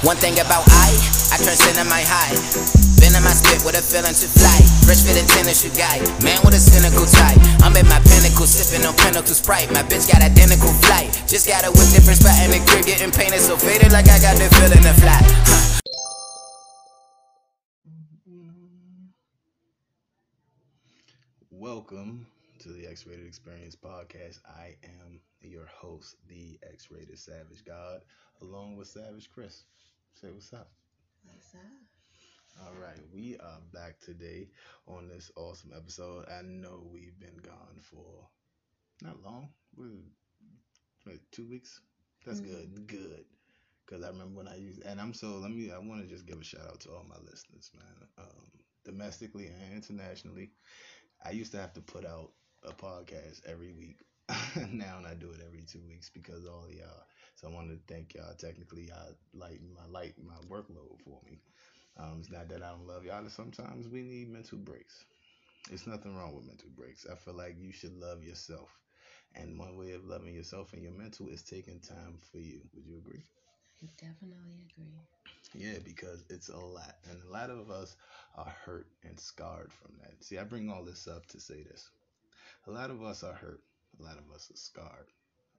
One thing about I, I transcend in my high. Been in my spit with a feeling to fly. Fresh fit tennis, you guy. Man with a cynical tie. I'm in my pinnacle, sipping on pinnacle sprite. My bitch got identical flight. Just got a with different spot in the crib, getting painted so faded like I got the feeling to fly. Welcome to the X Rated Experience podcast. I am your host, the X Rated Savage God, along with Savage Chris. Say what's up. What's up? All right, we are back today on this awesome episode. I know we've been gone for not long, like two weeks. That's good, good. Because I remember when I used, and I'm so let me. I want to just give a shout out to all my listeners, man, um, domestically and internationally. I used to have to put out a podcast every week. now and I do it every two weeks because all y'all. So I wanted to thank y'all. Technically, y'all lighten my light my workload for me. Um, it's not that I don't love y'all. Sometimes we need mental breaks. It's nothing wrong with mental breaks. I feel like you should love yourself, and one way of loving yourself and your mental is taking time for you. Would you agree? I definitely agree. Yeah, because it's a lot. And a lot of us are hurt and scarred from that. See, I bring all this up to say this. A lot of us are hurt. A lot of us are scarred.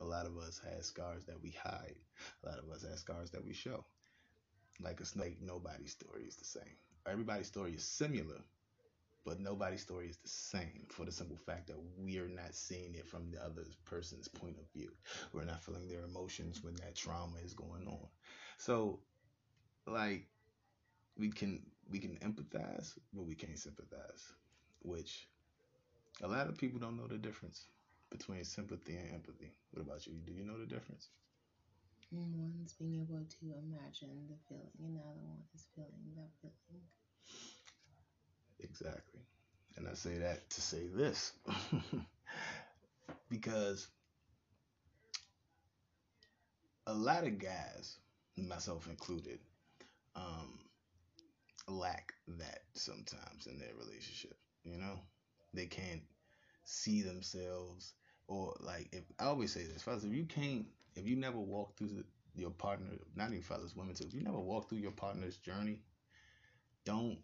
A lot of us have scars that we hide. A lot of us have scars that we show. Like a snake, nobody's story is the same. Everybody's story is similar, but nobody's story is the same for the simple fact that we are not seeing it from the other person's point of view. We're not feeling their emotions when that trauma is going on. So, like, we can we can empathize, but we can't sympathize, which a lot of people don't know the difference between sympathy and empathy. What about you? Do you know the difference? One's being able to imagine the feeling, and the other one is feeling that feeling. Exactly. And I say that to say this because a lot of guys, myself included, um, lack that sometimes in their relationship. You know, they can't see themselves, or like if I always say this, fellas, if you can't, if you never walk through the, your partner, not even fellas, women too, if you never walk through your partner's journey, don't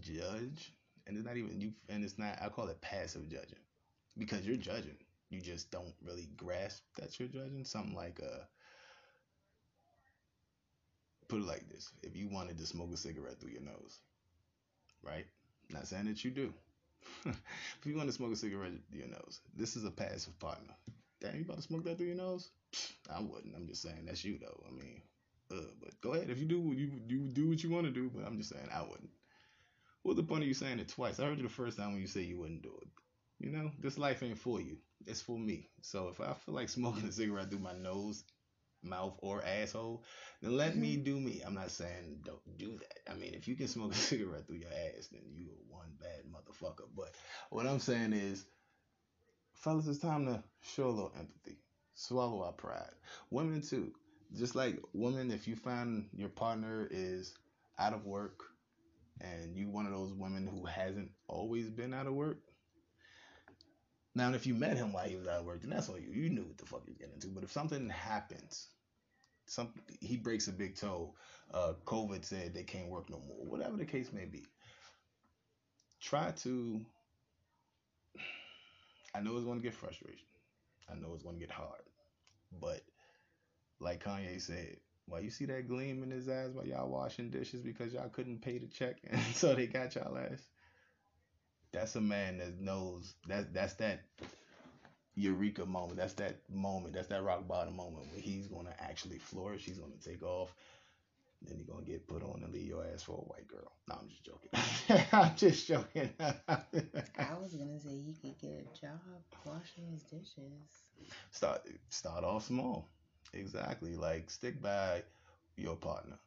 judge, and it's not even you, and it's not. I call it passive judging, because you're judging. You just don't really grasp that you're judging. Something like uh put it like this: if you wanted to smoke a cigarette through your nose, right? Not saying that you do. if you want to smoke a cigarette through your nose, this is a passive partner. Damn, you about to smoke that through your nose? I wouldn't. I'm just saying that's you though. I mean, uh, but go ahead if you do. You you do what you want to do. But I'm just saying I wouldn't. What's the point of you saying it twice? I heard you the first time when you say you wouldn't do it. You know, this life ain't for you. It's for me. So if I feel like smoking a cigarette through my nose, mouth, or asshole, then let me mm-hmm. do me. I'm not saying don't do that. I mean, if you can smoke a cigarette through your ass, then you are one bad motherfucker. But what I'm saying is, fellas, it's time to show a little empathy. Swallow our pride. Women too. Just like women, if you find your partner is out of work and you one of those women who hasn't always been out of work. Now, if you met him while he was out of work, then that's on you. You knew what the fuck you're getting into. But if something happens, some he breaks a big toe, uh, COVID said they can't work no more, whatever the case may be. Try to. I know it's going to get frustration. I know it's going to get hard, but like Kanye said, why you see that gleam in his eyes while y'all washing dishes because y'all couldn't pay the check and so they got y'all ass? That's a man that knows that that's that eureka moment. That's that moment. That's that rock bottom moment where he's gonna actually flourish. He's gonna take off. Then you're gonna get put on and leave your ass for a white girl. No, I'm just joking. I'm just joking. I was gonna say he could get a job washing his dishes. Start start off small. Exactly. Like stick by your partner.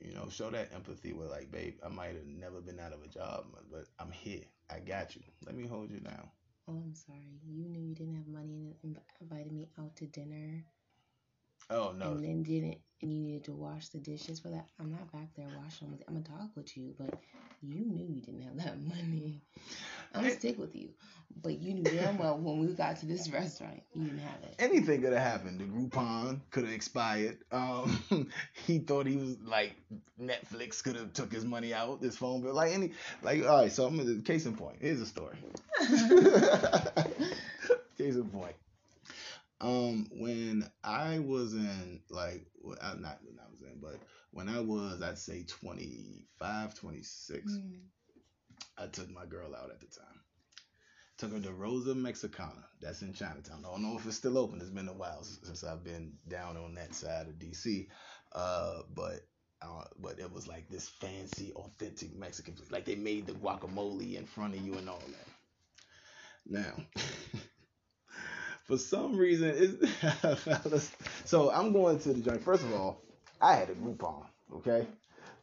You know, show that empathy with like, babe, I might have never been out of a job, but I'm here. I got you. Let me hold you down. Oh, I'm sorry. You knew you didn't have money and inv- invited me out to dinner, Oh no. and then didn't and you needed to wash the dishes for that, I'm not back there washing with. I'm gonna talk with you, but you knew you didn't have that money. I'm gonna stick with you, but you knew damn well when we got to this restaurant, you didn't have it. Anything could have happened. The Groupon could have expired. Um, he thought he was like Netflix could have took his money out, his phone bill, like any, like all right. So I'm gonna case in point. Here's a story. case in point. Um, when I was in like, well, not when I was in, but when I was, I'd say 25, 26, Mm. I took my girl out at the time. Took her to Rosa Mexicana. That's in Chinatown. I don't know if it's still open. It's been a while since I've been down on that side of DC. Uh, but uh, but it was like this fancy, authentic Mexican place. Like they made the guacamole in front of you and all that. Now, for some reason, it's, so I'm going to the joint. First of all, I had a Groupon, okay?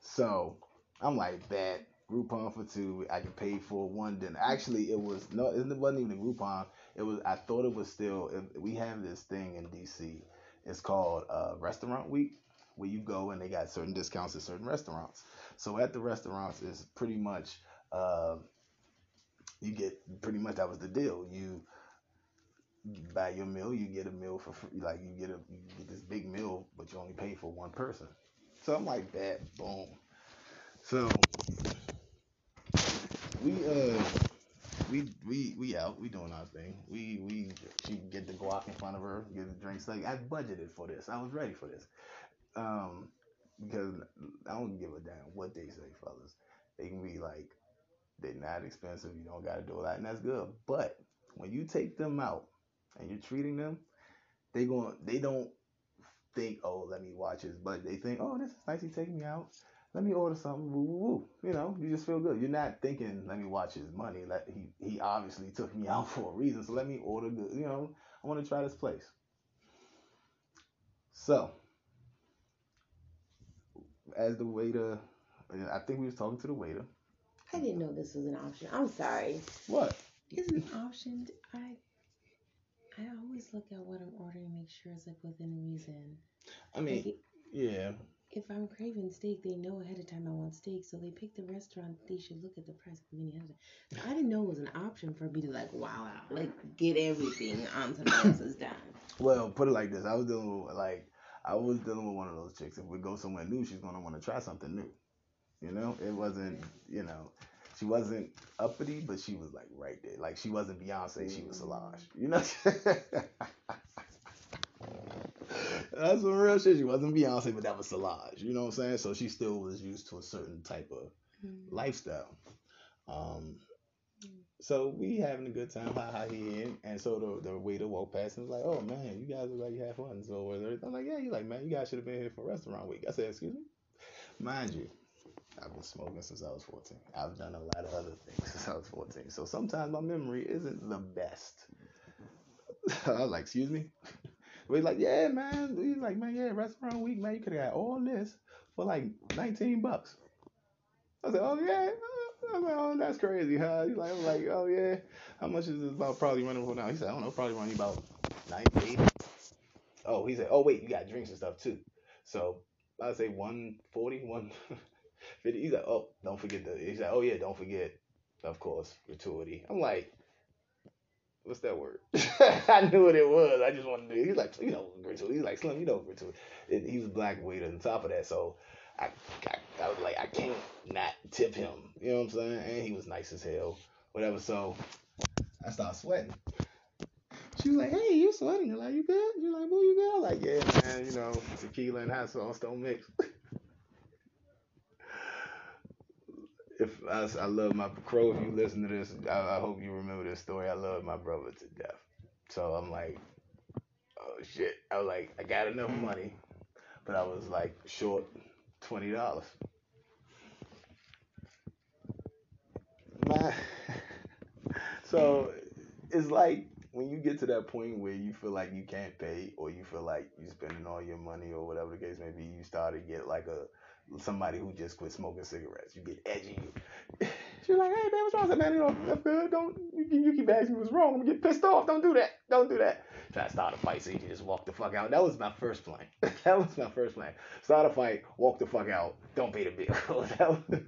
So I'm like, that Groupon for two, I can pay for one dinner. Actually, it was no, it wasn't even a Groupon. It was, I thought it was still. We have this thing in DC. It's called uh, Restaurant Week, where you go and they got certain discounts at certain restaurants. So at the restaurants, it's pretty much. Uh, you get pretty much that was the deal. You you buy your meal, you get a meal for free. Like you get a you get this big meal, but you only pay for one person. So I'm like that, boom. So we uh we we we out, we doing our thing. We we she get the guac in front of her, get the drinks. Like I budgeted for this. I was ready for this. Um because I don't give a damn what they say, fellas. They can be like they're not expensive. You don't got to do a lot, and that's good. But when you take them out and you're treating them, they going they don't think, oh, let me watch this, but They think, oh, this is nice. He taking me out. Let me order something. Woo, woo, woo. You know, you just feel good. You're not thinking, let me watch his money. Let he he obviously took me out for a reason. So let me order good. You know, I want to try this place. So as the waiter, I think we was talking to the waiter. I didn't know this was an option. I'm sorry. What? It's an option. I I always look at what I'm ordering, make sure it's like within reason. I mean, Like it- yeah. If I'm craving steak, they know ahead of time I want steak, so they pick the restaurant. They should look at the price of. So I didn't know it was an option for me to like wow like get everything on somebody else's dime. Well, put it like this: I was dealing with like I was dealing with one of those chicks. If we go somewhere new, she's gonna want to try something new. You know, it wasn't. You know, she wasn't uppity, but she was like right there. Like she wasn't Beyonce, she was Solange. You know. That's some real shit. She wasn't Beyonce, but that was Solange. You know what I'm saying? So she still was used to a certain type of lifestyle. Um, so we having a good time, ha ha he in, and so the the waiter walked past and was like, "Oh man, you guys look like you had fun." So was everything? I'm like, "Yeah." He's like, "Man, you guys should have been here for restaurant week." I said, "Excuse me." Mind you, I've been smoking since I was 14. I've done a lot of other things since I was 14. So sometimes my memory isn't the best. I was like, "Excuse me." He's like, "Yeah, man." He's like, "Man, yeah, restaurant week, man. You could have got all this for like 19 bucks." I said, "Oh yeah." I was like, "Oh, that's crazy, huh?" He's like, "I'm like, oh yeah." How much is this about probably running for now? He said, I don't know, probably running about 98. Oh, he said, oh wait, you got drinks and stuff too. So I'd say 140, 150. He's like, oh, don't forget the. He's like, oh yeah, don't forget, of course, gratuity. I'm like, what's that word? I knew what it was. I just wanted to. He's like, you know. He's like, Slim, you know, gratuity. And he was a black waiter on top of that, so. I, I, I was like, I can't not tip him. You know what I'm saying? And he was nice as hell. Whatever. So I started sweating. She was like, "Hey, you're sweating? You're like, you good? You're like, boo, you good?" I'm like, "Yeah, man. You know, tequila and hot sauce don't mix." if I, I love my crow, if you listen to this, I, I hope you remember this story. I love my brother to death. So I'm like, oh shit. I was like, I got enough money, but I was like short twenty dollars. Man, so it's like when you get to that point where you feel like you can't pay or you feel like you're spending all your money or whatever the case may be, you start to get like a somebody who just quit smoking cigarettes. You get edgy. She's like, hey man, what's wrong? I said, man, you know, that's good. Don't you, you keep asking me what's wrong. I'm gonna get pissed off. Don't do that. Don't do that. Try to start a fight so you can just walk the fuck out. That was my first plan. that was my first plan. Start a fight, walk the fuck out. Don't pay the bill. that, was,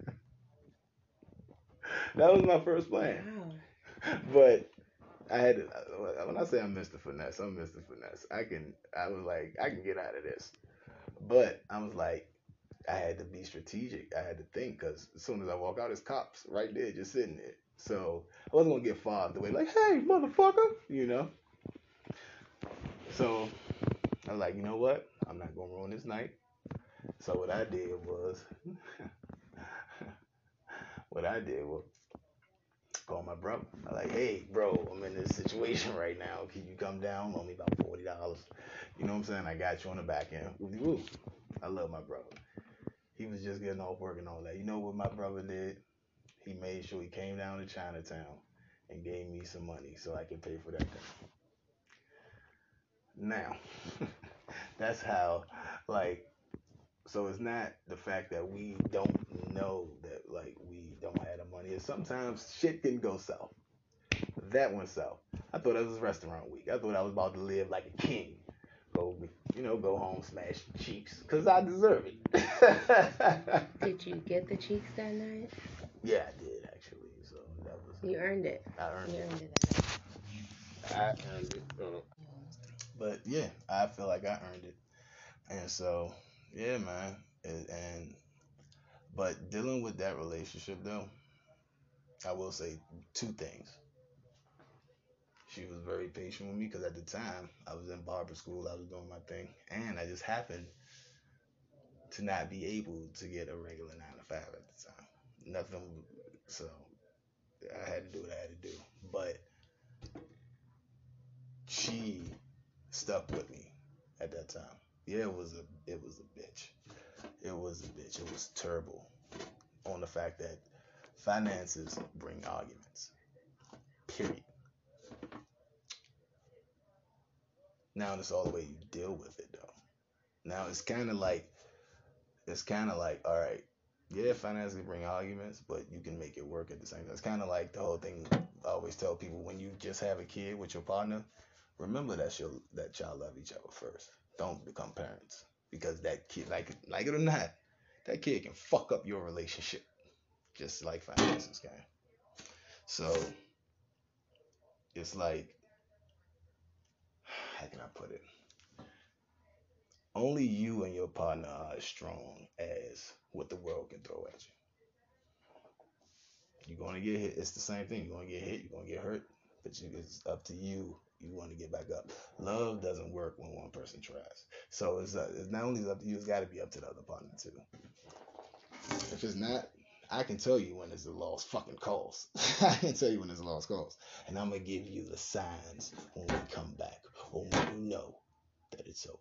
that was my first plan. Wow. But I had to, when I say I'm Mr. Finesse, I'm Mr. Finesse. I can, I was like, I can get out of this. But I was like, I had to be strategic. I had to think because as soon as I walk out, there's cops right there just sitting there. So I wasn't gonna get fobbed away like, hey, motherfucker, you know. So I was like, you know what? I'm not gonna ruin this night. So what I did was, what I did was call my brother. I'm like, hey, bro, I'm in this situation right now. Can you come down? Only about forty dollars. You know what I'm saying? I got you on the back end. I love my brother. He was just getting off work and all that. You know what my brother did? He made sure he came down to Chinatown and gave me some money so I could pay for that thing. Now, that's how, like, so it's not the fact that we don't know that, like, we don't have the money. It's sometimes shit can go south. That went south. I thought it was restaurant week. I thought I was about to live like a king. Go, you know, go home, smash cheeks, because I deserve it. Did you get the cheeks that night? yeah, I did, actually. So that was, You earned it. I earned it. earned it. I earned it. But yeah, I feel like I earned it. And so, yeah, man. And but dealing with that relationship though, I will say two things. She was very patient with me because at the time I was in barber school, I was doing my thing, and I just happened to not be able to get a regular nine to five at the time. Nothing, so I had to do what I had to do. But she stuck with me at that time. Yeah, it was a it was a bitch. It was a bitch. It was terrible on the fact that finances bring arguments. Period. Now it's all the way you deal with it though. Now it's kind of like it's kind of like all right, yeah, finances bring arguments, but you can make it work at the same time. It's kind of like the whole thing I always tell people when you just have a kid with your partner, remember that you that y'all love each other first. Don't become parents because that kid, like like it or not, that kid can fuck up your relationship, just like finances can. So it's like, can I put it? Only you and your partner are as strong as what the world can throw at you. You're gonna get hit. It's the same thing. You're gonna get hit. You're gonna get hurt. But you, it's up to you. You want to get back up. Love doesn't work when one person tries. So it's, uh, it's not only up to you. It's got to be up to the other partner too. If it's not, I can tell you when it's a lost fucking cause. I can tell you when it's a lost cause, and I'm gonna give you the signs when we come back, when you know that it's over.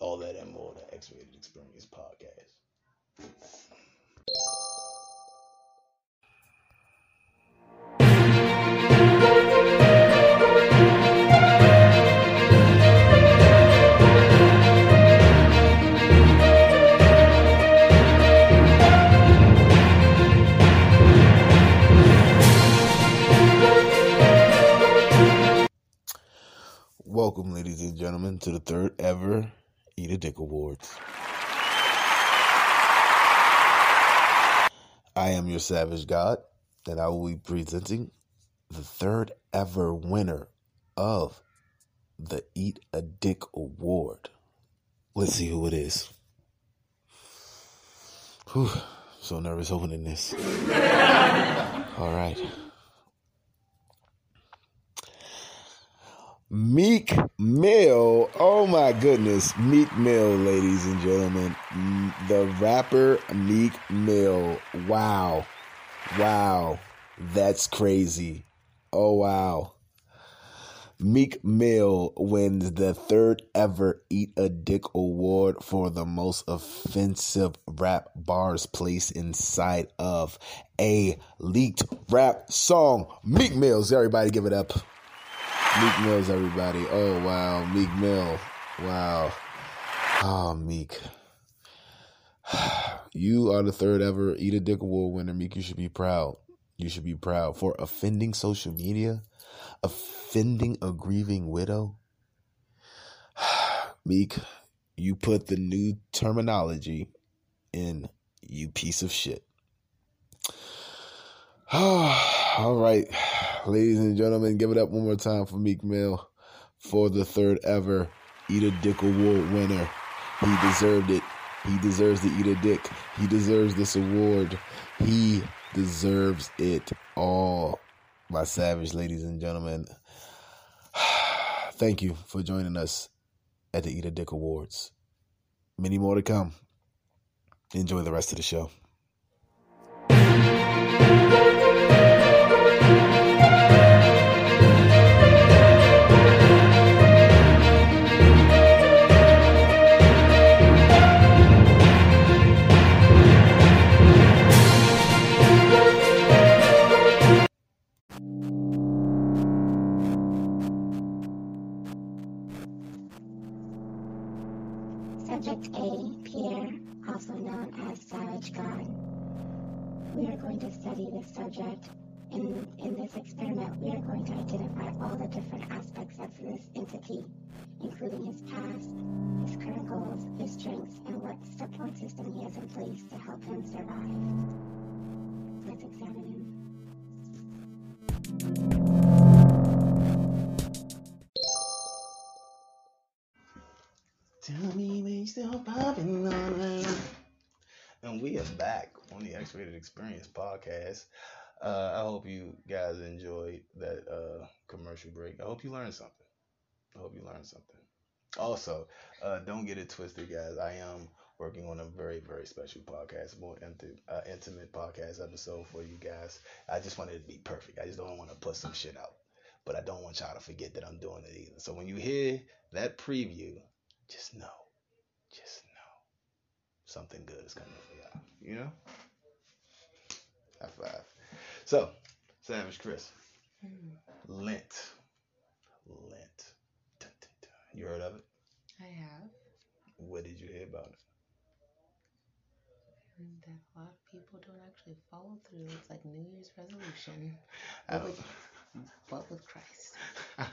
All that and more. The X-Rated Experience podcast. Welcome, ladies and gentlemen, to the third ever Eat a Dick Awards. I am your Savage God, and I will be presenting the third ever winner of the Eat a Dick Award. Let's see who it is. Whew, so nervous opening this. All right. Meek Mill. Oh my goodness. Meek Mill, ladies and gentlemen. The rapper Meek Mill. Wow. Wow. That's crazy. Oh wow. Meek Mill wins the third ever Eat a Dick Award for the most offensive rap bars placed inside of a leaked rap song. Meek Mills, everybody give it up. Meek Mills, everybody. Oh wow, Meek Mill. Wow. Oh Meek. you are the third ever Eat a Dick Award winner, Meek. You should be proud. You should be proud for offending social media, offending a grieving widow. Meek, you put the new terminology in you piece of shit. All right, ladies and gentlemen, give it up one more time for Meek Mill for the third ever Eat a Dick Award winner. He deserved it. He deserves to eat a dick. He deserves this award. He deserves it all. My savage, ladies and gentlemen. Thank you for joining us at the Eat a Dick Awards. Many more to come. Enjoy the rest of the show. Tell me we still popping on And we are back on the X Rated Experience podcast. Uh, I hope you guys enjoyed that uh, commercial break. I hope you learned something. I hope you learned something. Also, uh, don't get it twisted, guys. I am working on a very, very special podcast, more inti- uh, intimate podcast episode for you guys. I just want it to be perfect. I just don't want to put some shit out, but I don't want y'all to forget that I'm doing it either. So when you hear that preview, just know, just know, something good is coming for y'all. You know? High five. So, Savage Chris, hmm. Lent, Lent. Dun, dun, dun. You heard of it? I have. What did you hear about it? That a lot of people don't actually follow through. It's like New Year's resolution. I don't- but with Christ.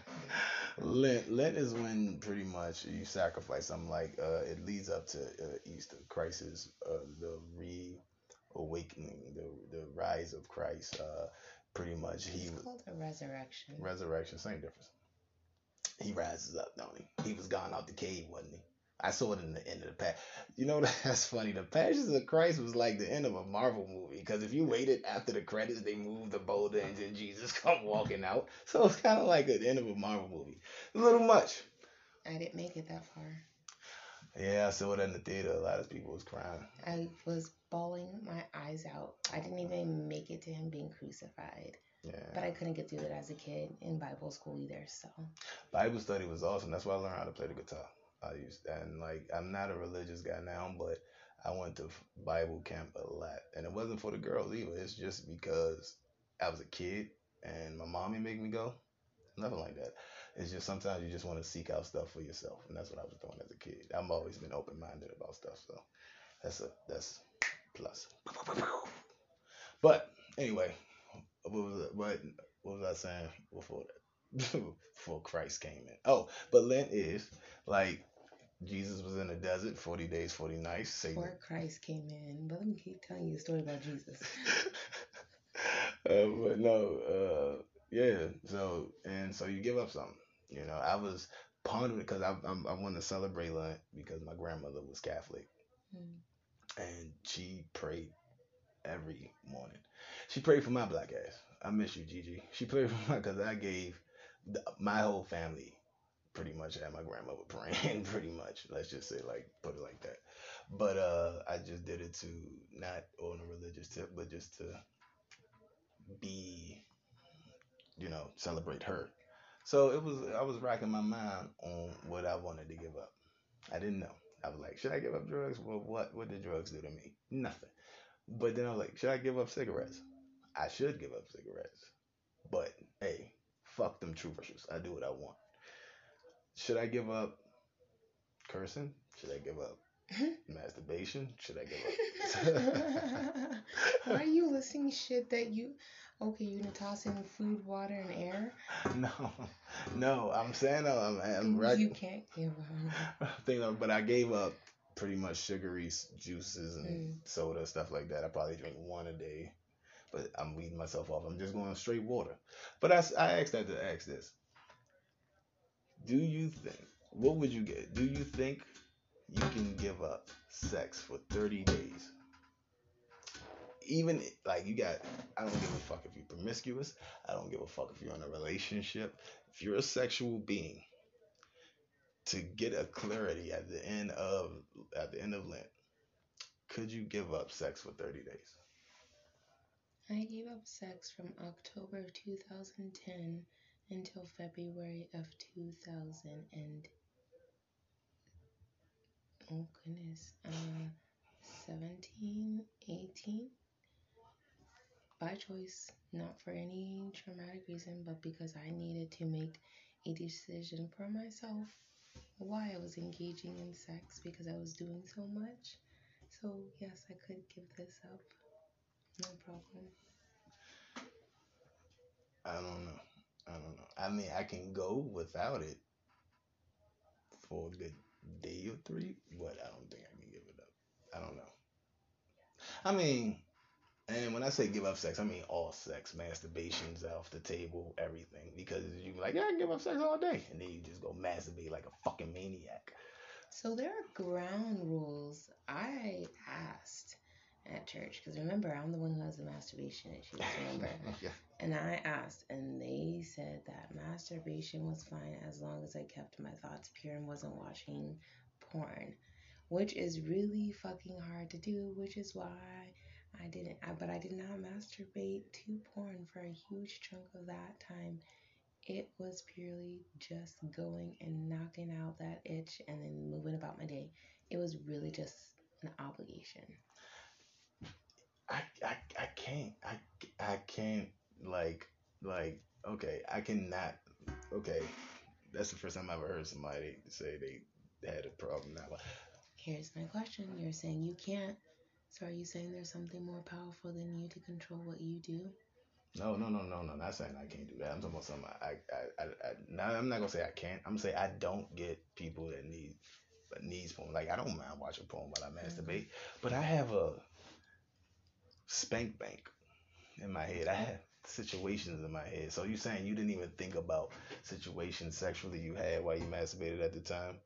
Lent, Lent is when pretty much you sacrifice something like uh, it leads up to uh, Easter, Christ's uh, the reawakening, the the rise of Christ. Uh, pretty much he It's called a resurrection. resurrection, same difference. He rises up, don't he? He was gone out the cave, wasn't he? I saw it in the end of the past. You know that's funny. The Passions of Christ was like the end of a Marvel movie because if you waited after the credits, they moved the boulder and then Jesus come walking out. So it's kind of like the end of a Marvel movie. A little much. I didn't make it that far. Yeah, I saw it in the theater. A lot of people was crying. I was bawling my eyes out. I didn't mm-hmm. even make it to him being crucified. Yeah. But I couldn't get through it as a kid in Bible school either. So Bible study was awesome. That's why I learned how to play the guitar. I used and like I'm not a religious guy now, but I went to Bible camp a lot, and it wasn't for the girls either. It's just because I was a kid and my mommy made me go. Nothing like that. It's just sometimes you just want to seek out stuff for yourself, and that's what I was doing as a kid. I've always been open minded about stuff, so that's a that's plus. But anyway, what was what what was I saying before that? before Christ came in. Oh, but Lent is like Jesus was in the desert, forty days, forty nights. Satan before Christ came in, but let me keep telling you a story about Jesus. uh, but no, uh, yeah. So and so you give up something. You know, I was pondering because I I'm, I want to celebrate Lent because my grandmother was Catholic Hmm. and she prayed every morning. She prayed for my black ass. I miss you, Gigi. She prayed for my because I gave the, my whole family pretty much had my grandmother praying. Pretty much, let's just say like put it like that. But uh, I just did it to not on a religious tip, but just to be, you know, celebrate her. So it was I was racking my mind on what I wanted to give up. I didn't know. I was like, should I give up drugs? Well, what what did drugs do to me? Nothing. But then I was like, should I give up cigarettes? I should give up cigarettes. But hey, fuck them troopers. I do what I want. Should I give up cursing? Should I give up Masturbation? Should I give up? Why are you listing shit that you? Okay, you gonna toss in food, water, and air? no, no. I'm saying uh, I'm, I'm right. You can't give up. But I gave up pretty much sugary juices and Mm. soda stuff like that. I probably drink one a day, but I'm weeding myself off. I'm just going straight water. But I, I asked that to ask this. Do you think? What would you get? Do you think you can give up sex for 30 days? Even like you got, I don't give a fuck if you're promiscuous. I don't give a fuck if you're in a relationship. If you're a sexual being, to get a clarity at the end of at the end of Lent, could you give up sex for 30 days? I gave up sex from October of 2010 until February of 2000 and oh goodness, uh, 17, 18 by choice, not for any traumatic reason, but because I needed to make a decision for myself why I was engaging in sex because I was doing so much. So yes, I could give this up. No problem. I don't know. I don't know. I mean, I can go without it for a good day or three, but I don't think I can give it up. I don't know. I mean, and when I say give up sex, I mean all sex, masturbation's off the table, everything. Because you be like, yeah, I can give up sex all day, and then you just go masturbate like a fucking maniac. So there are ground rules. I asked at church because remember I'm the one who has the masturbation issues. Remember, yeah. and I asked, and they said that masturbation was fine as long as I kept my thoughts pure and wasn't watching porn, which is really fucking hard to do. Which is why I didn't. I, but I did not masturbate to porn for a huge chunk of that time. It was purely just going and knocking out that itch and then moving about my day. It was really just an obligation. I, I, I can't I, I can't like like okay I cannot okay that's the first time I ever heard somebody say they had a problem now Here's my question. You're saying you can't. So are you saying there's something more powerful than you to control what you do? no no no no no not saying I can't do that I'm talking about something I I, I, I now I'm not gonna say I can't I'm saying I don't get people that need that needs porn like I don't mind watching porn while I masturbate mm-hmm. but I have a spank bank in my head I have situations in my head so you saying you didn't even think about situations sexually you had while you masturbated at the time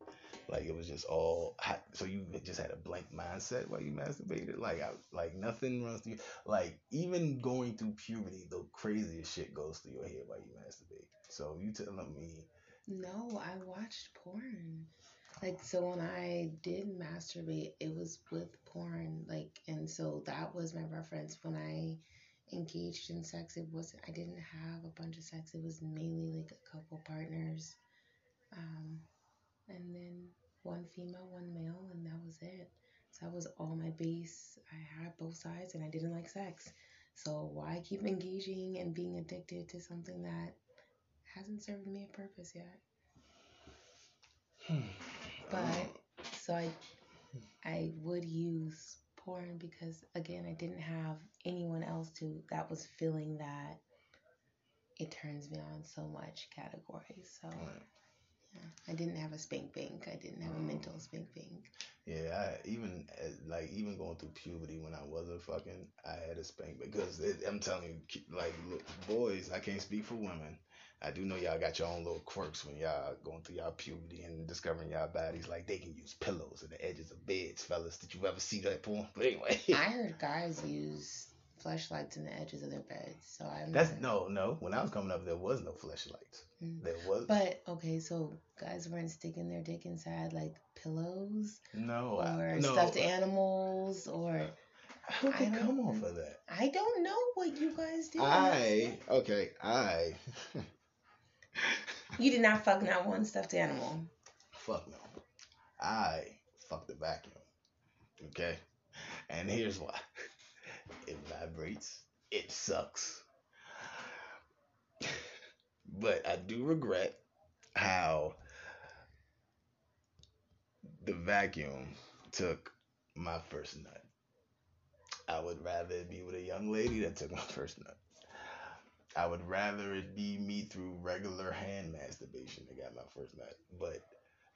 like it was just all hot. so you just had a blank mindset while you masturbated like I, like nothing runs through You. like even going through puberty the craziest shit goes through your head while you masturbate so you telling me No, I watched porn. Like so when I did masturbate, it was with porn. Like and so that was my reference when I engaged in sex. It wasn't I didn't have a bunch of sex. It was mainly like a couple partners. Um and then one female, one male, and that was it. So that was all my base. I had both sides and I didn't like sex. So why keep engaging and being addicted to something that hasn't served me a purpose yet? But so I I would use porn because again I didn't have anyone else to that was feeling that it turns me on so much category. So Right. yeah, I didn't have a spank bank. I didn't have a mental spank bank. Yeah, I even uh, like even going through puberty when I wasn't fucking, I had a spank because it, I'm telling you, like look, boys, I can't speak for women. I do know y'all got your own little quirks when y'all going through y'all puberty and discovering y'all bodies. Like they can use pillows and the edges of beds, fellas. Did you ever see that porn? But anyway, I heard guys use flashlights in the edges of their beds. So I'm that's not- no, no. When I was coming up, there was no flashlights. Mm. There was But okay, so guys weren't sticking their dick inside like pillows no, I- or no. stuffed animals or Who I they come off of that? I don't know what you guys did. I okay, I You did not fuck not one stuffed animal. Fuck no. I fuck the vacuum. Okay? And here's why. It vibrates. It sucks. But I do regret how the vacuum took my first nut. I would rather be with a young lady that took my first nut. I would rather it be me through regular hand masturbation that got my first nut. But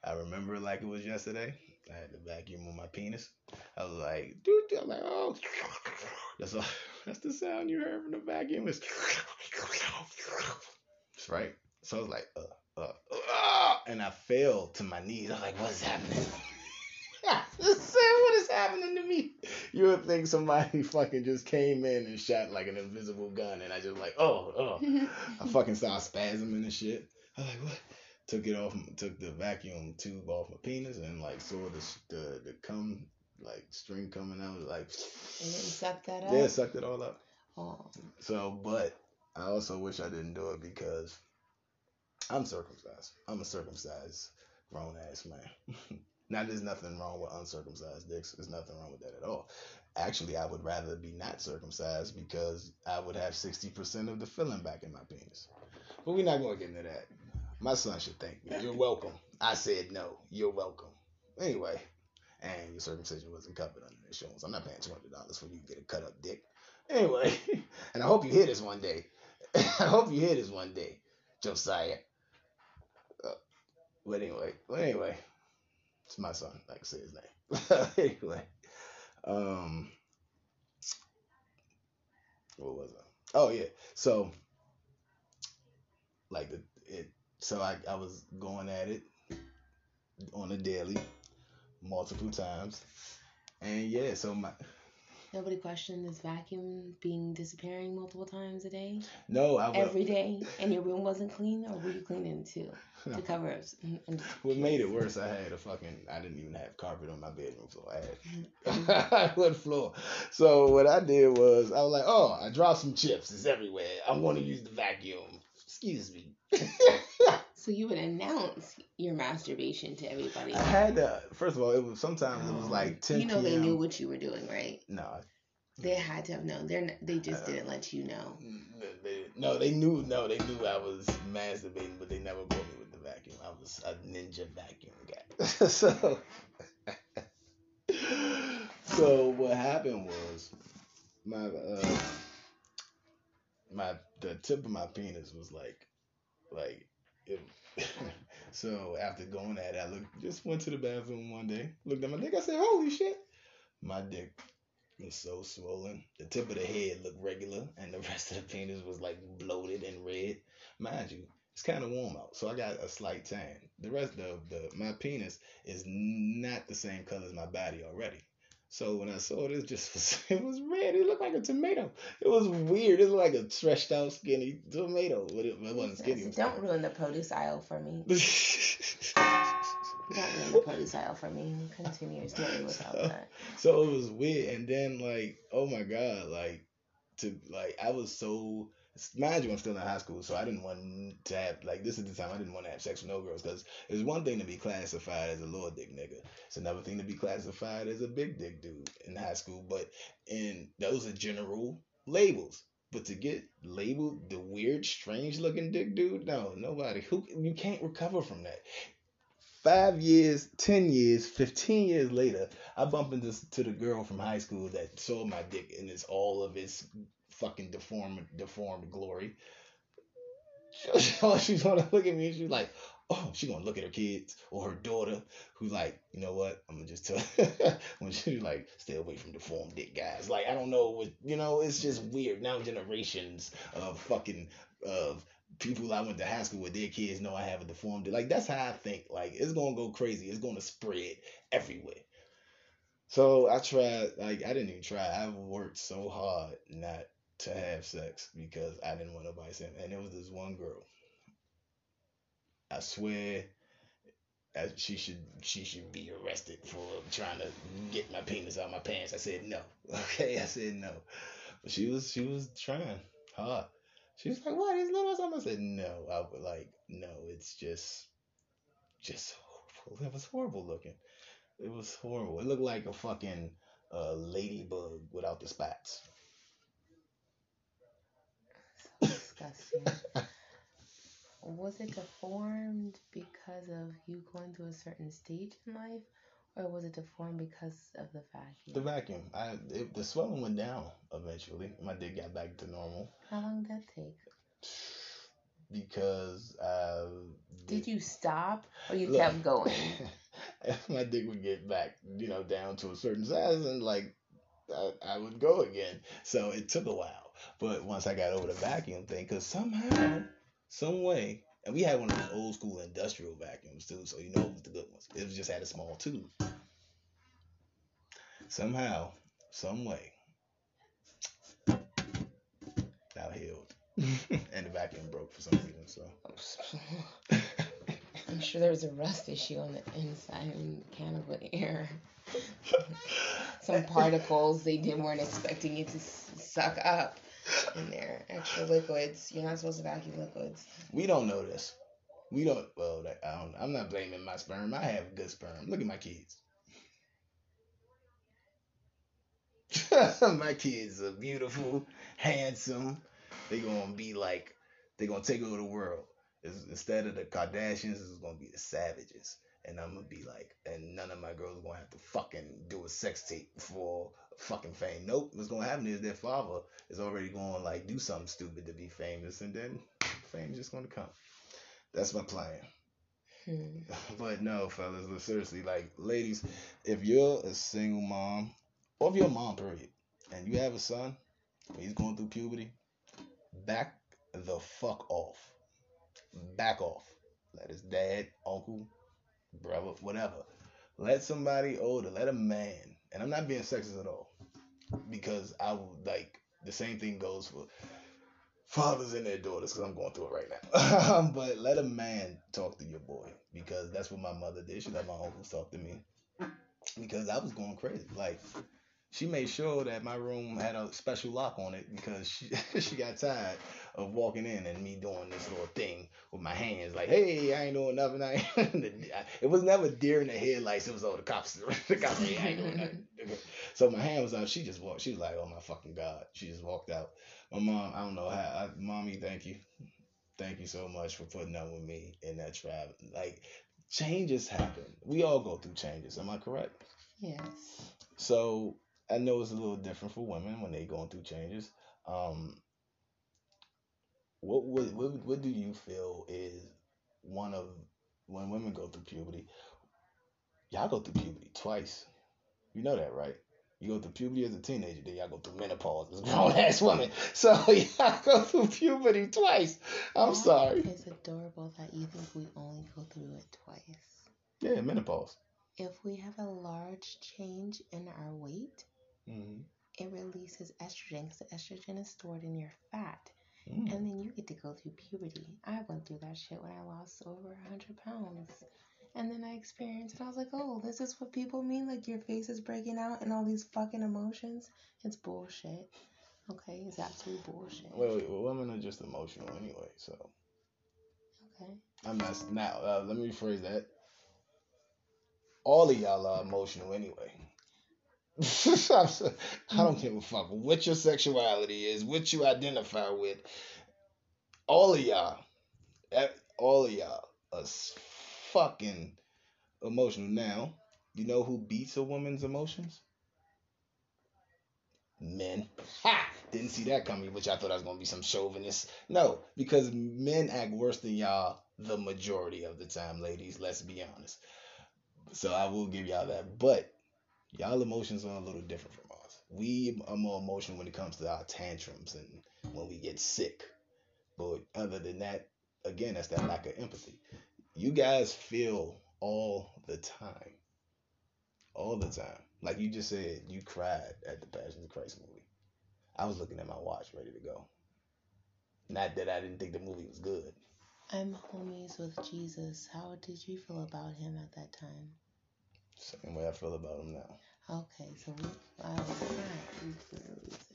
I remember like it was yesterday. I had the vacuum on my penis. I was like, dude, I'm like, oh, that's all. That's the sound you heard from the vacuum. It's right. So I was like, uh, uh, uh, and I fell to my knees. I was like, what's happening? I what is happening to me? You would think somebody fucking just came in and shot like an invisible gun, and I just like, oh, oh. I fucking started spasming and the shit. I was like, what? Took it off, took the vacuum tube off my penis, and like saw the the, the cum like string coming out, like. And then suck that up. Yeah, sucked it all up. Oh. So, but I also wish I didn't do it because I'm circumcised. I'm a circumcised grown ass man. now, there's nothing wrong with uncircumcised dicks. There's nothing wrong with that at all. Actually, I would rather be not circumcised because I would have 60% of the filling back in my penis. But we're not going to get into that. My son should thank me. You're welcome. I said no. You're welcome. Anyway, and your circumcision wasn't covered under insurance. I'm not paying $200 for you to get a cut up dick. Anyway, and I hope you hear this one day. I hope you hear this one day, Josiah. Uh, but anyway, but anyway, it's my son. Like say his name. anyway, um, what was I? Oh yeah, so like the it. So I I was going at it on a daily, multiple times, and yeah. So my Nobody questioned this vacuum being disappearing multiple times a day, no, I was every day, and your room wasn't clean, or were you cleaning too to cover up? s- and- and- What made it worse, I had a fucking, I didn't even have carpet on my bedroom floor. I had mm-hmm. hardwood floor. So what I did was, I was like, oh, I dropped some chips. It's everywhere. I'm going to use the vacuum. Excuse me. So you would announce your masturbation to everybody. I had to, first of all, it was, sometimes it was like 10 You know they knew what you were doing, right? No, They had to have known. They're they just Uh, didn't let you know. they, no, they knew, no, they knew I was masturbating, but they never caught me with the vacuum. I was a ninja vacuum guy. so, so what happened was my uh my the tip of my penis was like like it, so after going at it I looked just went to the bathroom one day looked at my dick I said holy shit. My dick was so swollen. The tip of the head looked regular and the rest of the penis was like bloated and red. Mind you it's kind of warm out so I got a slight tan. The rest of the my penis is not the same color as my body already so when I saw it, it just was it was red. It looked like a tomato. It was weird. It looked like a stretched out skinny tomato, but it, it wasn't skinny. Don't ruin the produce aisle for me. so Don't ruin the produce aisle for me. Continue your story without that. So it was weird, and then like, oh my god, like to like I was so you, I'm still in high school, so I didn't want to have like this is the time I didn't want to have sex with no girls because it's one thing to be classified as a little dick nigga. It's another thing to be classified as a big dick dude in high school. But in those are general labels. But to get labeled the weird, strange looking dick dude, no, nobody. Who you can't recover from that. Five years, ten years, fifteen years later, I bump into to the girl from high school that saw my dick in its all of its fucking deformed deformed glory. She's gonna look at me and she's like, oh, she's gonna look at her kids or her daughter who's like, you know what? I'm gonna just tell when she's like, stay away from deformed dick guys. Like, I don't know what you know, it's just weird. Now generations of fucking of people I went to high school with their kids know I have a deformed dick. Like that's how I think. Like it's gonna go crazy. It's gonna spread everywhere. So I tried, like, I didn't even try. I worked so hard not to have sex because I didn't want nobody saying. And it was this one girl. I swear, she should she should be arrested for trying to get my penis out of my pants. I said no. Okay, I said no. But she was she was trying hard. She was like, "What is little something?" I said, "No." I was like, "No, it's just, just horrible. It was horrible looking. It was horrible. It looked like a fucking uh, ladybug without the spots." Disgusting. Was it deformed because of you going through a certain stage in life, Or was it deformed because of the vacuum? The vacuum. I it, the swelling went down eventually. My dick got back to normal How long did that take? because uh, Did you stop or you Look. kept going? my dick would get back, you know, down to a certain size, and like I, I would go again. So it took a while, but once I got over the vacuum thing, because somehow, some way, and we had one of those old school industrial vacuums too, so you know it was the good ones. It was just had a small tube. Somehow, some way, I healed, and the vacuum broke for some reason. So. I'm sure there was a rust issue on the inside and the can of air. Some particles they didn't weren't expecting it to s- suck up in there. Extra liquids. You're not supposed to vacuum liquids. We don't know this. We don't. Well, I don't. I'm not blaming my sperm. I have good sperm. Look at my kids. my kids are beautiful, handsome. They gonna be like, they gonna take over the world. It's- instead of the Kardashians, it's gonna be the savages. And I'm gonna be like, and none of my girls are gonna have to fucking do a sex tape for fucking fame. Nope. What's gonna happen is their father is already going like do something stupid to be famous, and then fame's just gonna come. That's my plan. Hmm. But no, fellas, look, seriously, like ladies, if you're a single mom, or if you're a mom, period, and you have a son, and he's going through puberty, back the fuck off. Back off. Let his dad, uncle, brother, whatever. Let somebody older, let a man, and I'm not being sexist at all, because I would like the same thing goes for fathers and their daughters because I'm going through it right now. Um, but let a man talk to your boy because that's what my mother did. She let my uncles talk to me because I was going crazy. Like she made sure that my room had a special lock on it because she she got tired of walking in and me doing this little thing with my hands like, hey, I ain't doing nothing. I it was never deer in the headlights. It was all the cops. the cops. Hey, I ain't doing nothing. So my hand was up. She just walked. She was like, oh my fucking god. She just walked out. My mom, I don't know how. I, mommy, thank you, thank you so much for putting up with me in that trap. Like changes happen. We all go through changes. Am I correct? Yes. So I know it's a little different for women when they going through changes. Um, what what what, what do you feel is one of when women go through puberty? Y'all go through puberty twice. You know that, right? You go through puberty as a teenager, then y'all go through menopause as a grown ass woman. So y'all go through puberty twice. I'm That sorry. It's adorable that you think we only go through it twice. Yeah, menopause. If we have a large change in our weight, hmm it releases estrogen because the estrogen is stored in your fat. Mm. And then you get to go through puberty. I went through that shit when I lost over 100 pounds. And then I experienced it. I was like, oh, this is what people mean? Like your face is breaking out and all these fucking emotions? It's bullshit. Okay? It's absolute bullshit. Wait, wait, well, women are just emotional anyway, so. Okay. I'm not now. Uh, let me rephrase that. All of y'all are emotional anyway. I don't give a fuck what your sexuality is, what you identify with. All of y'all, eh, all of y'all are fucking emotional. Now, you know who beats a woman's emotions? Men. Ha! Didn't see that coming, which I thought I was gonna be some chauvinist. No, because men act worse than y'all the majority of the time, ladies. Let's be honest. So I will give y'all that. But y'all emotions are a little different from ours. We are more emotional when it comes to our tantrums and when we get sick. But other than that, again, that's that lack of empathy. You guys feel all the time. All the time. Like you just said, you cried at the Passion of Christ movie. I was looking at my watch ready to go. Not that I didn't think the movie was good. I'm homies with Jesus. How did you feel about him at that time? Same way I feel about him now. Okay, so we, I was right. Clearly said.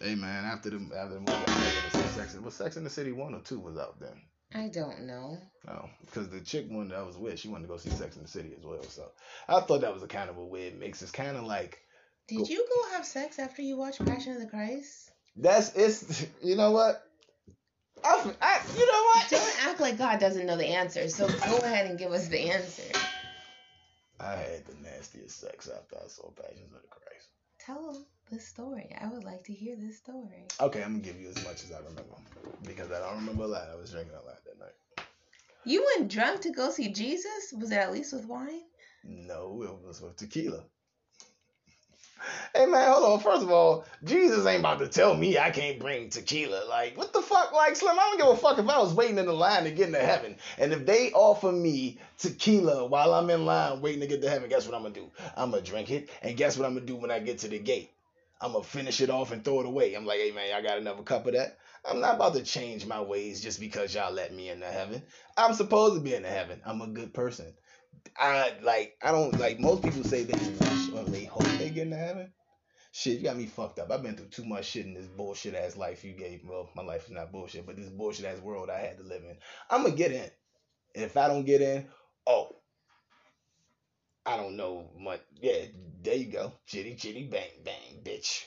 Hey man, after the after the movie, I was see Sex. Was Sex in the City one or two was out then? I don't know. Oh, no, because the chick one that I was with, she wanted to go see Sex in the City as well. So I thought that was a kind of a weird mix. It's kind of like Did Go- you go have sex after you watched Passion of the Christ? that's it's. You know what? I, I you know what? Don't act like God doesn't know the answer. So go ahead and give us the answer. I had the nastiest sex after I saw Passions of the Christ. Tell the story. I would like to hear this story. Okay, I'm gonna give you as much as I remember because I don't remember a lot. I was drinking a lot that night. You went drunk to go see Jesus? Was it at least with wine? No, it was with tequila. Hey man, hold on. First of all, Jesus ain't about to tell me I can't bring tequila. Like, what the fuck? Like, Slim, I don't give a fuck if I was waiting in the line to get into heaven. And if they offer me tequila while I'm in line waiting to get to heaven, guess what I'm gonna do? I'm gonna drink it. And guess what I'm gonna do when I get to the gate? I'm gonna finish it off and throw it away. I'm like, hey man, y'all got another cup of that? I'm not about to change my ways just because y'all let me into heaven. I'm supposed to be in heaven. I'm a good person. I like I don't like most people say they they hope they get into heaven. Shit, you got me fucked up. I've been through too much shit in this bullshit ass life you gave. Well, my life is not bullshit, but this bullshit ass world I had to live in. I'm gonna get in. And if I don't get in, oh, I don't know much. Yeah, there you go. Chitty chitty bang bang, bitch.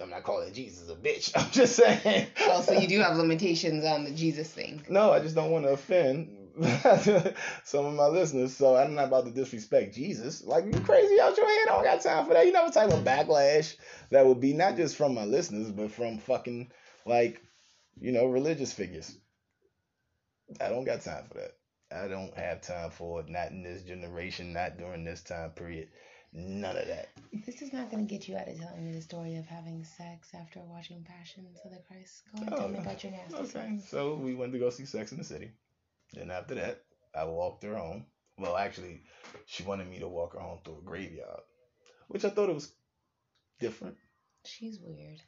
I'm not calling Jesus a bitch. I'm just saying. Oh, so you do have limitations on the Jesus thing. No, I just don't want to offend some of my listeners. So I'm not about to disrespect Jesus. Like you crazy out your head. I don't got time for that. You know what type of backlash that would be not just from my listeners, but from fucking like, you know, religious figures. I don't got time for that. I don't have time for it. Not in this generation. Not during this time period. None of that. This is not going to get you out of telling me the story of having sex after watching Passions of the Christ. Go ahead, Oh, tell me about your nasty Okay, sex. so we went to go see Sex in the City. Then after that, I walked her home. Well, actually, she wanted me to walk her home through a graveyard, which I thought it was different. She's weird.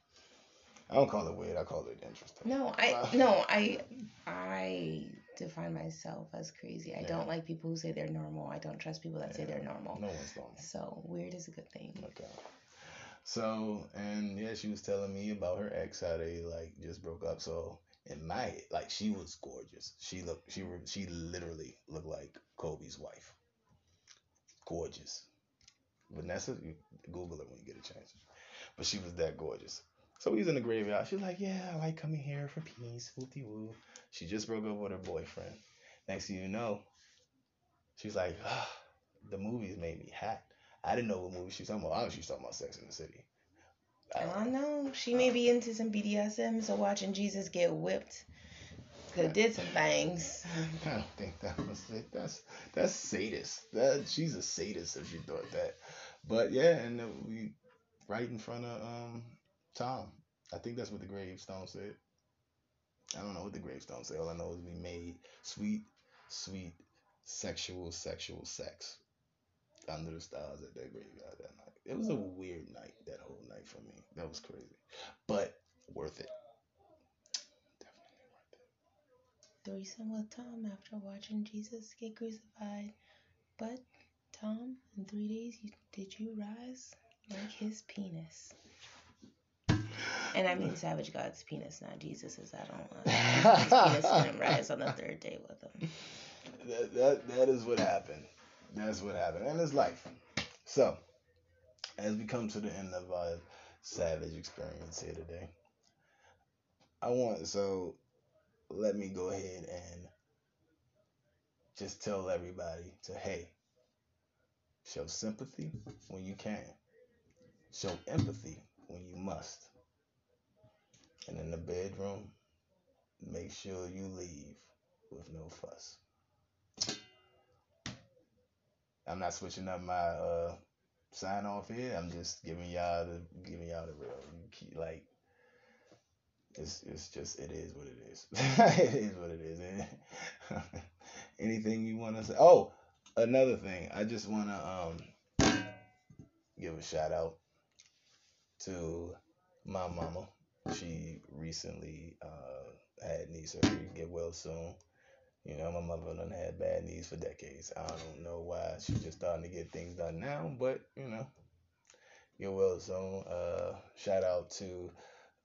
I don't call it weird. I call it interesting. No, I uh, no, I I define myself as crazy. I Yeah. don't like people who say they're normal. I don't trust people that say they're normal. No one's normal. So weird is a good thing. Okay. So and yeah, she was telling me about her ex, how they like just broke up. So in my like she was gorgeous. She looked, she she literally looked like Kobe's wife. Gorgeous. Vanessa, you Google it when you get a chance. But she was that gorgeous. So we was in the graveyard. She's like, yeah, I like coming here for peace, whoopty woo. She just broke up with her boyfriend. Next thing you know, she's like, the movies made me hot. I didn't know what movie she was talking about. She was talking about Sex in the City. I don't know. She may be into some BDSM, so watching Jesus get whipped could did some things. I don't think that was it. That's that's sadist. That she's a sadist if she thought that. But yeah, and we right in front of um Tom. I think that's what the gravestone said. I don't know what the gravestone said. All I know is we made sweet, sweet, sexual, sexual sex under the stars at that graveyard that night. It was a weird night, that whole night for me. That was crazy. But worth it. Definitely worth it. Threesome with Tom after watching Jesus get crucified. But Tom, in three days, you, did you rise like his penis? And I mean Savage God's penis, not Jesus's. I don't. His penis didn't rise on the third day with him. that, that that is what happened. That's what happened, and it's life. So, as we come to the end of our savage experience here today, I want so let me go ahead and just tell everybody to hey, show sympathy when you can, show empathy when you must, and in the bedroom, make sure you leave with no fuss. I'm not switching up my uh sign off here. I'm just giving y'all the giving y'all the real. Like it's it's just it is what it is. it is what it is. Anything you want to say? Oh, another thing. I just want to um give a shout out to my mama. She recently uh had knee surgery. Get well soon. You know, my mother done had bad knees for decades. I don't know why she's just starting to get things done now, but you know, get well soon. Uh, shout out to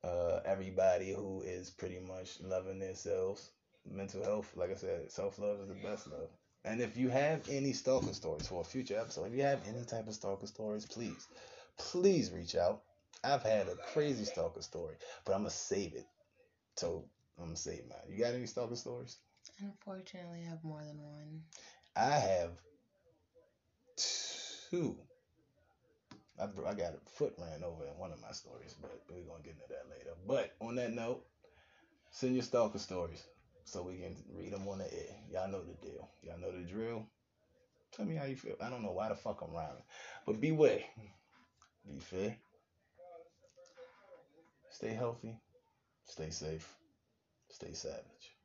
uh, everybody who is pretty much loving themselves. Mental health, like I said, self love is the best love. And if you have any stalker stories for a future episode, if you have any type of stalker stories, please, please reach out. I've had a crazy stalker story, but I'm gonna save it. So I'm gonna save mine. You got any stalker stories? Unfortunately, I have more than one. I have two. I, I got a foot ran over in one of my stories, but we're gonna get into that later. But on that note, send your stalker stories so we can read them on the air. Y'all know the deal. Y'all know the drill. Tell me how you feel. I don't know why the fuck I'm rhyming, but beware. Be fair. Stay healthy. Stay safe. Stay savage.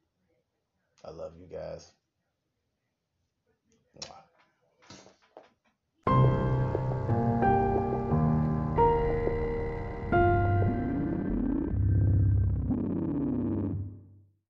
I love you guys. Mwah.